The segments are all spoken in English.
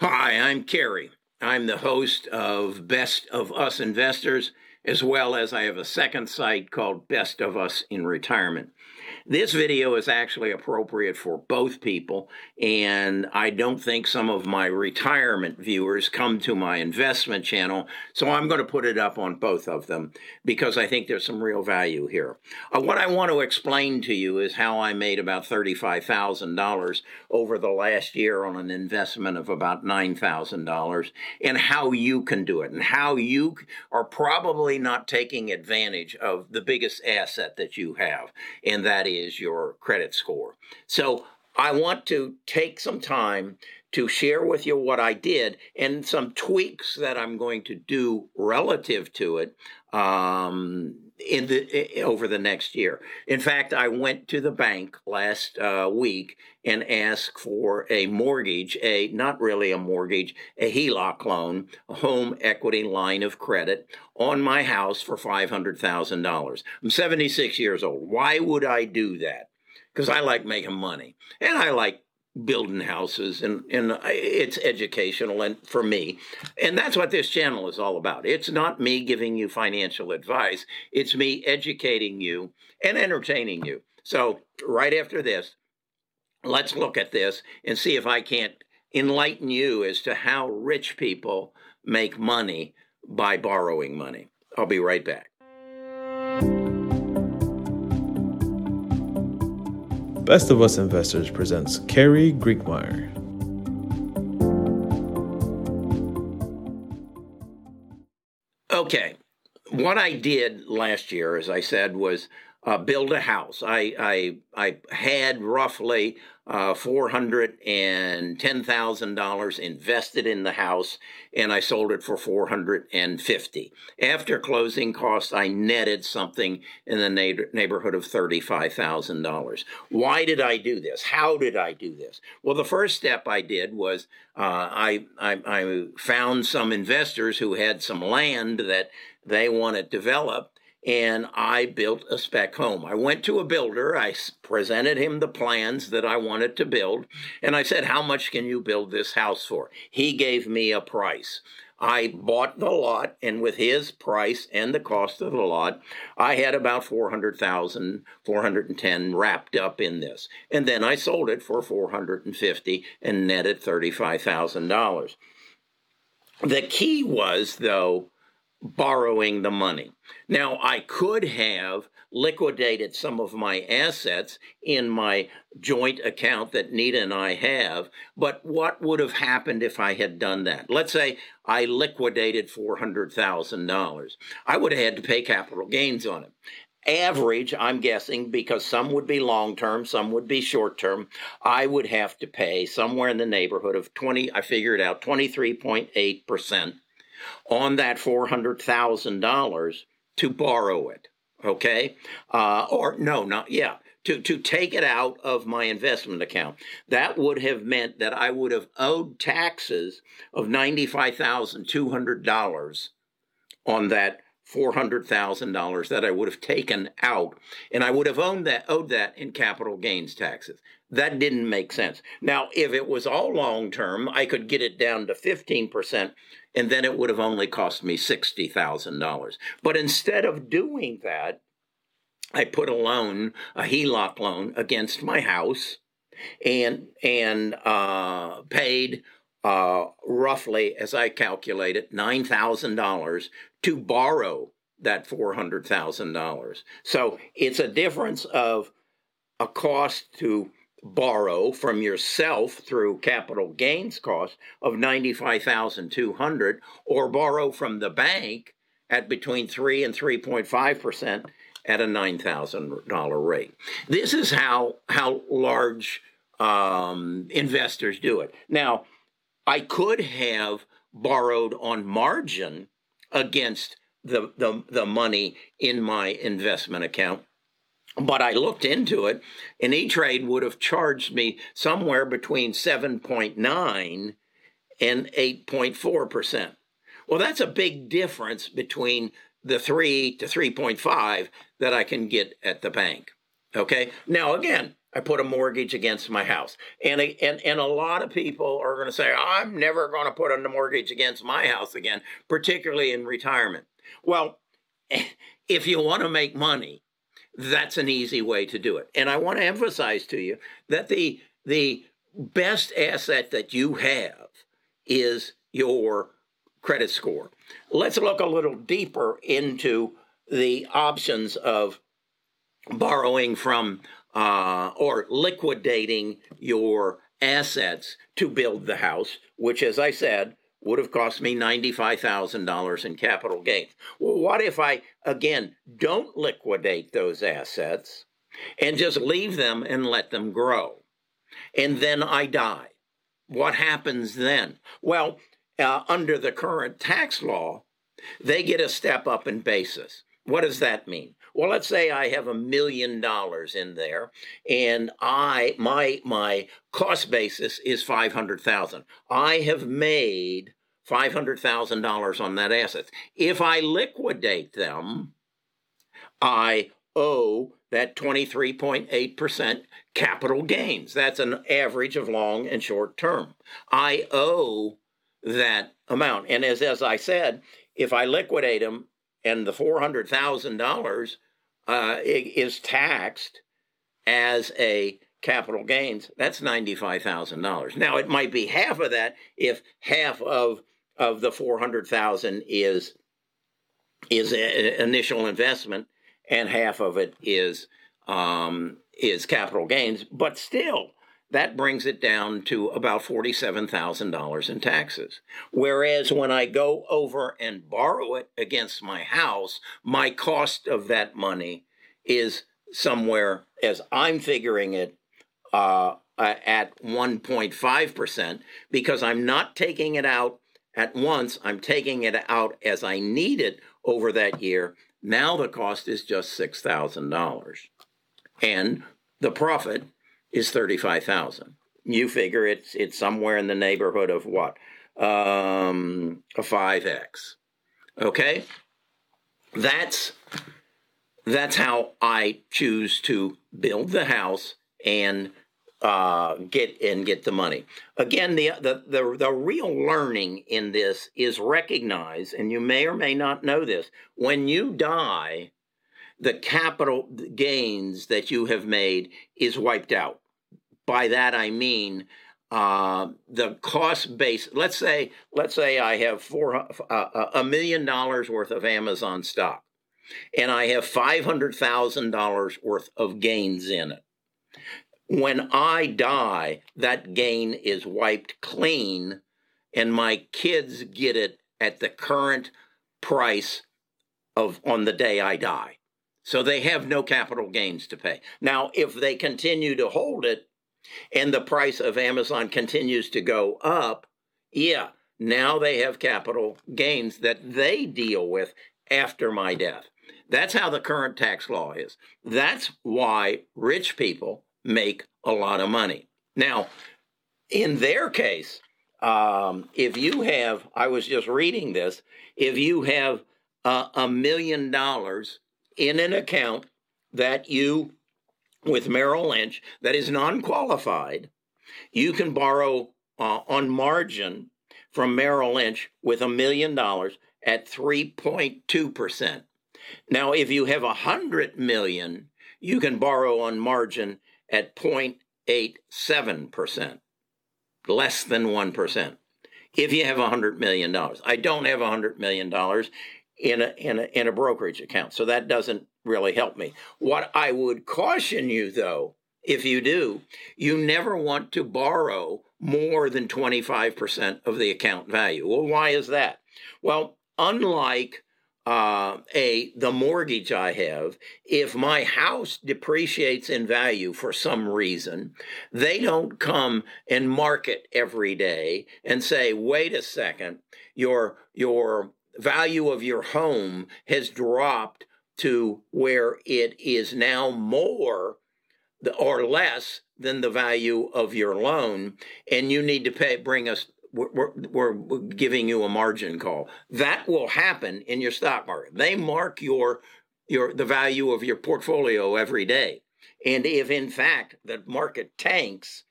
Hi, I'm Kerry. I'm the host of Best of Us Investors, as well as I have a second site called Best of Us in Retirement. This video is actually appropriate for both people, and I don't think some of my retirement viewers come to my investment channel, so I'm going to put it up on both of them because I think there's some real value here. Uh, what I want to explain to you is how I made about $35,000 over the last year on an investment of about $9,000 and how you can do it and how you are probably not taking advantage of the biggest asset that you have, and that is your credit score. So I want to take some time to share with you what I did and some tweaks that I'm going to do relative to it um, in the over the next year. In fact, I went to the bank last uh, week and asked for a mortgage, a not really a mortgage, a HELOC loan, a home equity line of credit on my house for five hundred thousand dollars. I'm 76 years old. Why would I do that? Because I like making money and I like building houses and and it's educational and for me. And that's what this channel is all about. It's not me giving you financial advice. It's me educating you and entertaining you. So right after this let's look at this and see if i can't enlighten you as to how rich people make money by borrowing money. I'll be right back Best of Us Investors presents Kerry Griegmeyer. Okay, what I did last year, as I said, was uh, build a house. I I, I had roughly uh, four hundred and ten thousand dollars invested in the house, and I sold it for four hundred and fifty. After closing costs, I netted something in the na- neighborhood of thirty-five thousand dollars. Why did I do this? How did I do this? Well, the first step I did was uh, I, I I found some investors who had some land that they wanted developed and I built a spec home. I went to a builder, I presented him the plans that I wanted to build, and I said, How much can you build this house for? He gave me a price. I bought the lot, and with his price and the cost of the lot, I had about 400,000, 410 wrapped up in this. And then I sold it for 450 and netted $35,000. The key was, though, borrowing the money. Now, I could have liquidated some of my assets in my joint account that Nita and I have, but what would have happened if I had done that? Let's say I liquidated $400,000. I would have had to pay capital gains on it average, I'm guessing, because some would be long term, some would be short term, I would have to pay somewhere in the neighborhood of 20, I figured out 23.8% on that $400,000 to borrow it. Okay. Uh, or no, not, yeah. To, to take it out of my investment account. That would have meant that I would have owed taxes of $95,200 on that $400,000 that I would have taken out and I would have owned that owed that in capital gains taxes. That didn't make sense. Now, if it was all long term, I could get it down to 15% and then it would have only cost me $60,000. But instead of doing that, I put a loan, a HELOC loan against my house and and uh, paid uh, roughly, as I calculate it, nine thousand dollars to borrow that four hundred thousand dollars. So it's a difference of a cost to borrow from yourself through capital gains cost of 95,200 or borrow from the bank at between 3 and 3.5% at a $9,000 rate. This is how how large um, investors do it. Now, I could have borrowed on margin against the, the, the money in my investment account but I looked into it, and E Trade would have charged me somewhere between 7.9 and 8.4%. Well, that's a big difference between the 3 to 3.5 that I can get at the bank. Okay. Now, again, I put a mortgage against my house. And, and, and a lot of people are going to say, I'm never going to put a mortgage against my house again, particularly in retirement. Well, if you want to make money, that's an easy way to do it. And I want to emphasize to you that the, the best asset that you have is your credit score. Let's look a little deeper into the options of borrowing from uh, or liquidating your assets to build the house, which, as I said, would have cost me $95,000 in capital gains. Well, what if I, again, don't liquidate those assets and just leave them and let them grow? And then I die. What happens then? Well, uh, under the current tax law, they get a step up in basis. What does that mean? Well, let's say I have a million dollars in there and I my my cost basis is 500,000. I have made $500,000 on that asset. If I liquidate them, I owe that 23.8% capital gains. That's an average of long and short term. I owe that amount. And as, as I said, if I liquidate them and the $400,000 uh, is taxed as a capital gains, that's $95,000. Now, it might be half of that if half of, of the 400,000 is, is initial investment and half of it is, um, is capital gains. But still, that brings it down to about $47,000 in taxes. Whereas when I go over and borrow it against my house, my cost of that money is somewhere, as I'm figuring it, uh, at 1.5% because I'm not taking it out at once. I'm taking it out as I need it over that year. Now the cost is just $6,000. And the profit is 35,000. You figure it's it's somewhere in the neighborhood of what? Um, a 5x. Okay? That's that's how I choose to build the house and uh, get and get the money. Again, the, the the the real learning in this is recognize, and you may or may not know this. When you die, the capital gains that you have made is wiped out by that I mean uh, the cost base. Let's say let's say I have four uh, a million dollars worth of Amazon stock, and I have five hundred thousand dollars worth of gains in it. When I die, that gain is wiped clean, and my kids get it at the current price of on the day I die. So they have no capital gains to pay. Now, if they continue to hold it and the price of Amazon continues to go up, yeah, now they have capital gains that they deal with after my death. That's how the current tax law is. That's why rich people make a lot of money. Now, in their case, um, if you have, I was just reading this, if you have a million dollars in an account that you with Merrill Lynch that is non qualified, you can borrow uh, on margin from Merrill Lynch with a million dollars at 3.2%. Now, if you have a hundred million, you can borrow on margin at 0.87%, less than 1%. If you have a hundred million dollars, I don't have a hundred million dollars in a, in a in a brokerage account, so that doesn't really help me. What I would caution you, though, if you do, you never want to borrow more than 25% of the account value. Well, why is that? Well, unlike uh, a the mortgage I have, if my house depreciates in value for some reason, they don't come and mark it every day and say, "Wait a second, your your value of your home has dropped to where it is now more or less than the value of your loan, and you need to pay, bring us. We're, we're, we're giving you a margin call. That will happen in your stock market. They mark your your the value of your portfolio every day, And if in fact the market tanks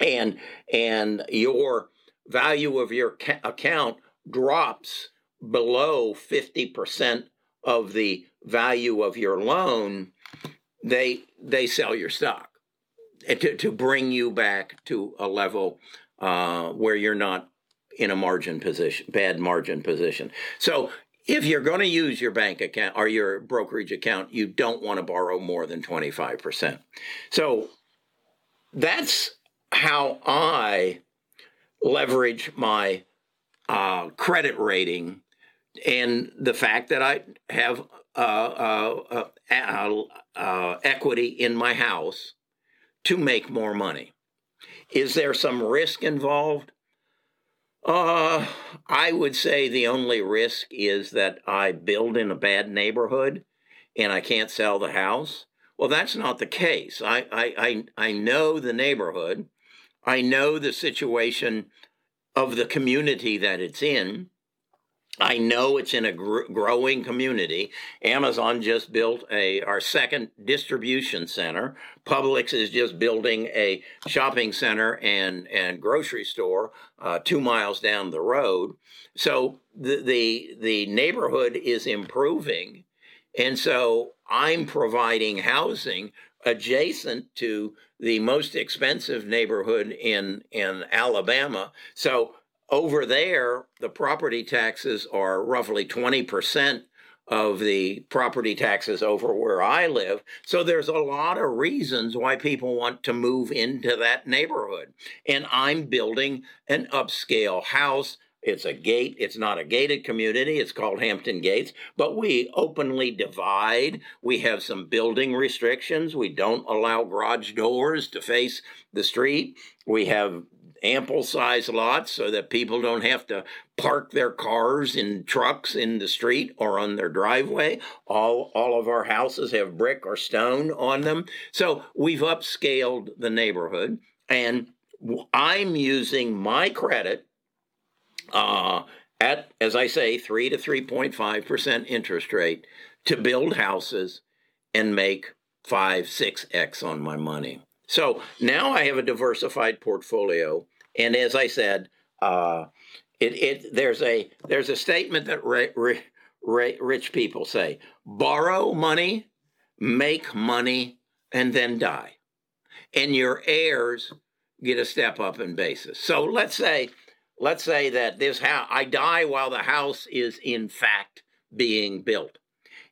and and your value of your ca- account drops below 50% of the value of your loan, they they sell your stock to, to bring you back to a level uh, where you're not in a margin position, bad margin position. So if you're going to use your bank account or your brokerage account, you don't want to borrow more than 25%. So that's how I leverage my uh, credit rating and the fact that I have uh, uh, uh, equity in my house to make more money. Is there some risk involved? Uh, I would say the only risk is that I build in a bad neighborhood and I can't sell the house. Well, that's not the case. I, I, I, I know the neighborhood. I know the situation of the community that it's in. I know it's in a gr- growing community. Amazon just built a our second distribution center. Publix is just building a shopping center and and grocery store uh, two miles down the road. So the the the neighborhood is improving, and so I'm providing housing adjacent to the most expensive neighborhood in in Alabama. So over there, the property taxes are roughly 20% of the property taxes over where I live. So there's a lot of reasons why people want to move into that neighborhood. And I'm building an upscale house. It's a gate. It's not a gated community. It's called Hampton Gates, but we openly divide. We have some building restrictions. We don't allow garage doors to face the street. We have ample size lots so that people don't have to park their cars in trucks in the street or on their driveway. All, all of our houses have brick or stone on them. So we've upscaled the neighborhood and I'm using my credit uh, at, as I say, 3 to 3.5% interest rate to build houses and make 5, 6x on my money. So now I have a diversified portfolio, and as I said, uh, it, it there's a there's a statement that rich people say: borrow money, make money, and then die, and your heirs get a step up in basis. So let's say let's say that this house I die while the house is in fact being built,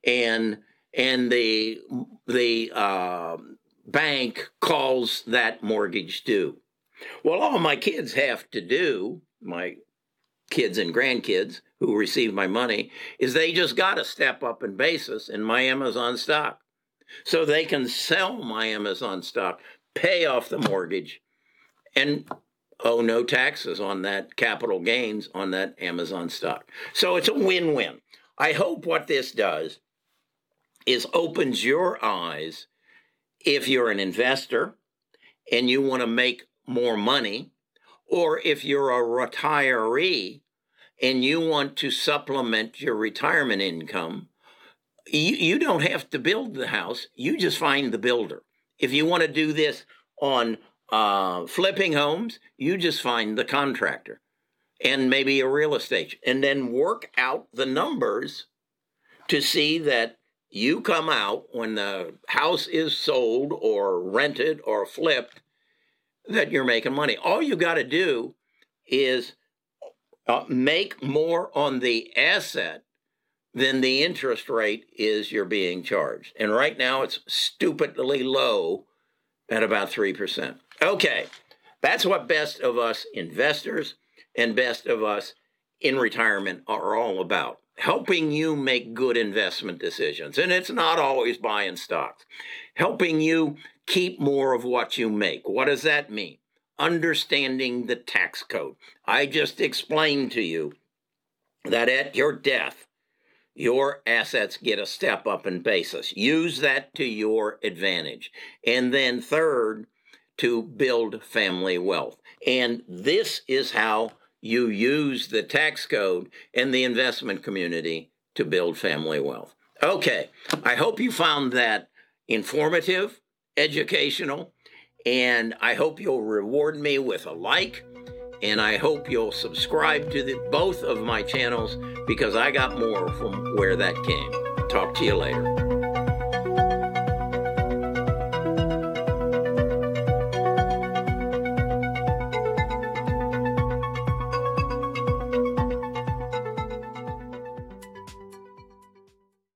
and and the the uh, bank calls that mortgage due. Well, all my kids have to do, my kids and grandkids who receive my money, is they just got to step up in basis in my Amazon stock. So they can sell my Amazon stock, pay off the mortgage, and owe no taxes on that capital gains on that Amazon stock. So it's a win win. I hope what this does is opens your eyes if you're an investor and you want to make more money, or if you're a retiree and you want to supplement your retirement income, you, you don't have to build the house. You just find the builder. If you want to do this on uh, flipping homes, you just find the contractor and maybe a real estate, and then work out the numbers to see that you come out when the house is sold or rented or flipped that you're making money. All you got to do is uh, make more on the asset than the interest rate is you're being charged. And right now it's stupidly low at about 3%. Okay, that's what best of us investors and best of us in retirement are all about helping you make good investment decisions. And it's not always buying stocks, helping you keep more of what you make. What does that mean? Understanding the tax code. I just explained to you that at your death, your assets get a step up in basis. Use that to your advantage. And then, third, to build family wealth. And this is how you use the tax code and the investment community to build family wealth. Okay, I hope you found that informative, educational, and I hope you'll reward me with a like. And I hope you'll subscribe to the, both of my channels because I got more from where that came. Talk to you later.